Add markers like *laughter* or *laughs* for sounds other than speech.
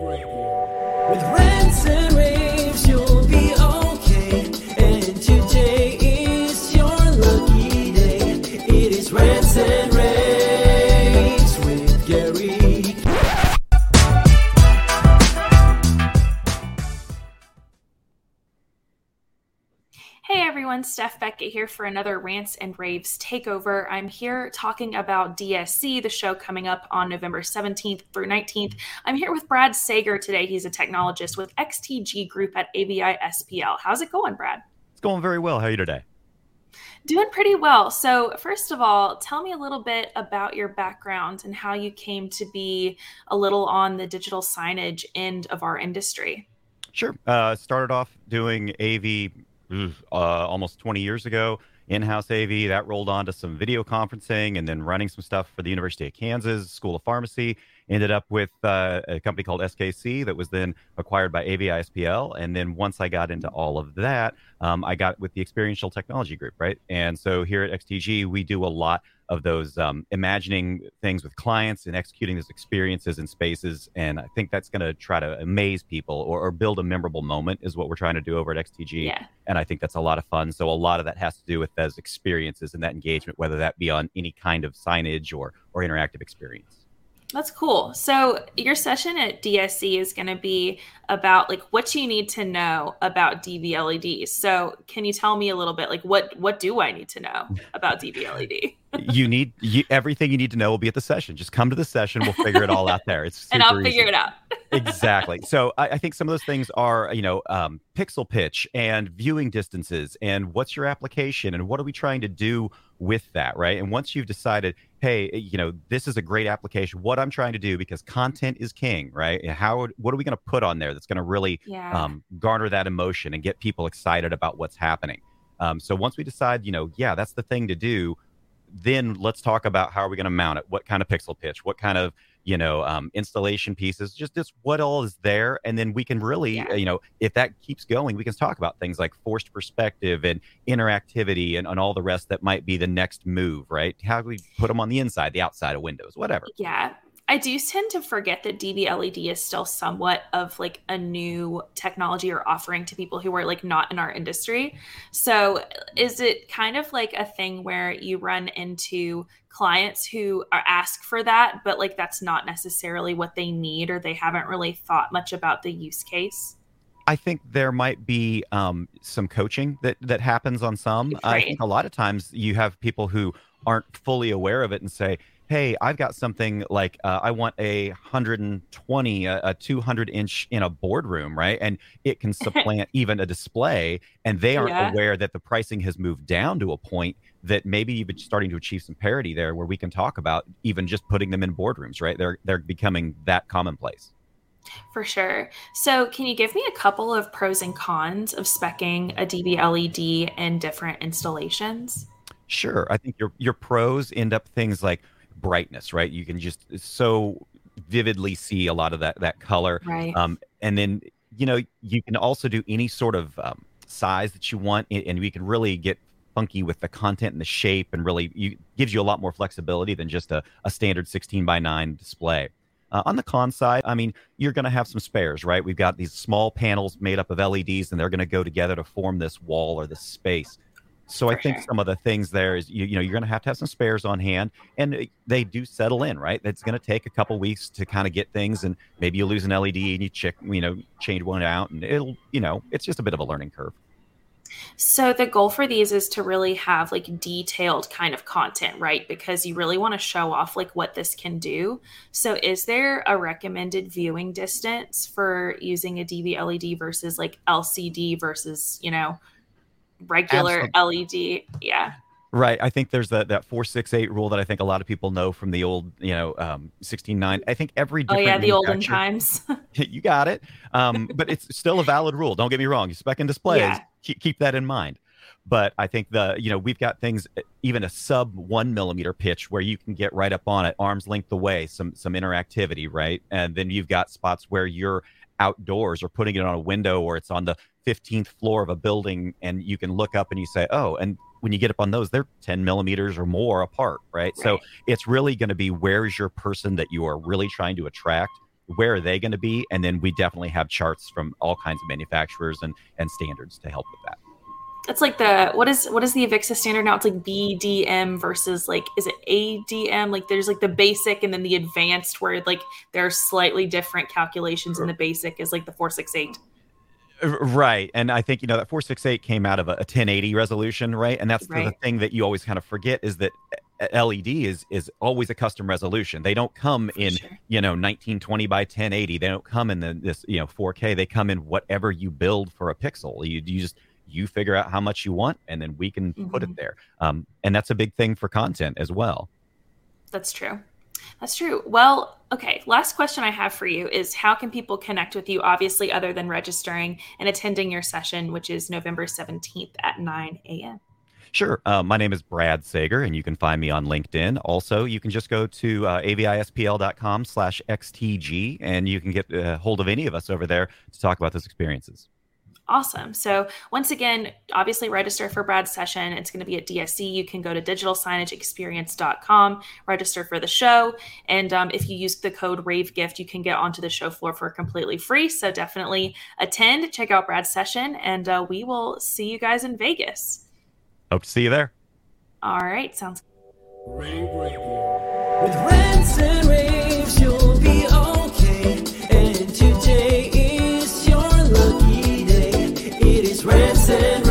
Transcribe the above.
With everyone, Steph Beckett here for another Rants and Raves takeover. I'm here talking about DSE, the show coming up on November 17th through 19th. I'm here with Brad Sager today. He's a technologist with XTG Group at AVI SPL. How's it going, Brad? It's going very well. How are you today? Doing pretty well. So, first of all, tell me a little bit about your background and how you came to be a little on the digital signage end of our industry. Sure. Uh, started off doing AV uh, almost 20 years ago, in-house AV. That rolled on to some video conferencing and then running some stuff for the University of Kansas School of Pharmacy. Ended up with uh, a company called SKC that was then acquired by AVISPL. And then once I got into all of that, um, I got with the Experiential Technology Group, right? And so here at XTG, we do a lot of those um, imagining things with clients and executing those experiences and spaces. And I think that's going to try to amaze people or, or, build a memorable moment is what we're trying to do over at XTG. Yeah. And I think that's a lot of fun. So a lot of that has to do with those experiences and that engagement, whether that be on any kind of signage or or interactive experience. That's cool. So your session at DSE is going to be about like what you need to know about DV LEDs. So can you tell me a little bit like what what do I need to know about DV LED? *laughs* you need you, everything you need to know will be at the session. Just come to the session. We'll figure it all out there. It's *laughs* and I'll easy. figure it out. *laughs* exactly. So I, I, think some of those things are you know um, pixel pitch and viewing distances and what's your application and what are we trying to do with that, right? And once you've decided, hey, you know, this is a great application, what I'm trying to do because content is king, right? How what are we going to put on there that's going to really yeah. um, garner that emotion and get people excited about what's happening? Um, so once we decide, you know, yeah, that's the thing to do, then let's talk about how are we going to mount it? What kind of pixel pitch? What kind of you know um, installation pieces just just what all is there and then we can really Yeah. you know if that keeps going we can talk about things like forced perspective and interactivity and, and all the rest that might be the next move right how do we put them on the inside the outside of windows whatever Yeah. I do tend to forget that DV LED is still somewhat of like a new technology or offering to people who are like not in our industry. So, is it kind of like a thing where you run into clients who are ask for that, but like that's not necessarily what they need or they haven't really thought much about the use case? I think there might be um, some coaching that that happens on some. I think a lot of times you have people who aren't fully aware of it and say, "Hey, I've got something like uh, I want a 120, a, a 200 inch in a boardroom, right? And it can *laughs* supplant even a display." And they aren't Yeah. aware that the pricing has moved down to a point that maybe even starting to achieve some parity there, where we can talk about even just putting them in boardrooms, right? They're they're becoming that commonplace. For sure. So, can you give me a couple of pros and cons of specking a DV LED in different installations? Sure. I think your your pros end up things like brightness, right? You can just so vividly see a lot of that that color. Right. Um, and then you know you can also do any sort of um, size that you want, and we can really get funky with the content and the shape, and really you gives you a lot more flexibility than just a, a standard 16 by 9 display. Uh, on the con side, I mean, you're going to have some spares, right? We've got these small panels made up of LEDs, and they're going to go together to form this wall or this space. So I think sure. some of the things there is you, you know you're going to have to have some spares on hand, and uh, they do settle in, right? It's going to take a couple weeks to kind of get things, and maybe you lose an LED and you check, you know, change one out, and it'll, you know, it's just a bit of a learning curve. So the goal for these is to really have like detailed kind of content, right? Because you really want to show off like what this can do. So is there a recommended viewing distance for using a DV LED versus like LCD versus, you know, regular LED? Yeah. Right. I think there's that that four six eight rule that I think a lot of people know from the old, you know, um, sixteen nine. I think every Oh yeah, the olden times. *laughs* *laughs* you got it. Um, but it's still a valid rule. Don't get me wrong. You spec in displays, Yeah. keep, keep that in mind. But I think the you know we've got things even a sub one millimeter pitch where you can get right up on it, arms length away, some some interactivity, right? And then you've got spots where you're outdoors or putting it on a window or it's on the 15th floor of a building and you can look up and you say, oh, and when you get up on those, they're 10 millimeters or more apart, right? So it's really going to be where's your person that you are really trying to attract where are they going to be, and then we definitely have charts from all kinds of manufacturers and and standards to help with that. It's like the what is what is the Avixa standard now? It's like BDM versus like is it ADM? Like there's like the basic and then the advanced where like there are slightly different calculations in the basic is like the 468. Right. And I think, you know, that 468 came out of a, a 1080 resolution, right? And that's the- the thing that you always kind of forget is that uh, LED is is always a custom resolution. They don't come in, Sure. you know, 1920 by 1080. They don't come in the, this, you know, 4K. They come in whatever you build for a pixel. You, you just you figure out how much you want and then we can put Mhm. it there. Um, and that's a big thing for content as well. That's true. That's true. Well, okay. Last question I have for you is how can people connect with you, obviously, other than registering and attending your session, which is November 17th at 9 a.m.? Sure. Uh, my name is Brad Sager, and you can find me on LinkedIn. Also, you can just go to uh, avispl.com slash XTG, and you can get uh, hold of any of us over there to talk about those experiences. Awesome. So, once again, obviously register for Brad's session. It's going to be at DSE. You can go to digitalsignageexperience.com, register for the show. And um, if you use the code RAVEGIFT, you can get onto the show floor for completely free. So, definitely attend, check out Brad's session, and uh, we will see you guys in Vegas. Hope to see you there. All right. Sounds Rave Radio. With rants and raves, you'll be okay. And today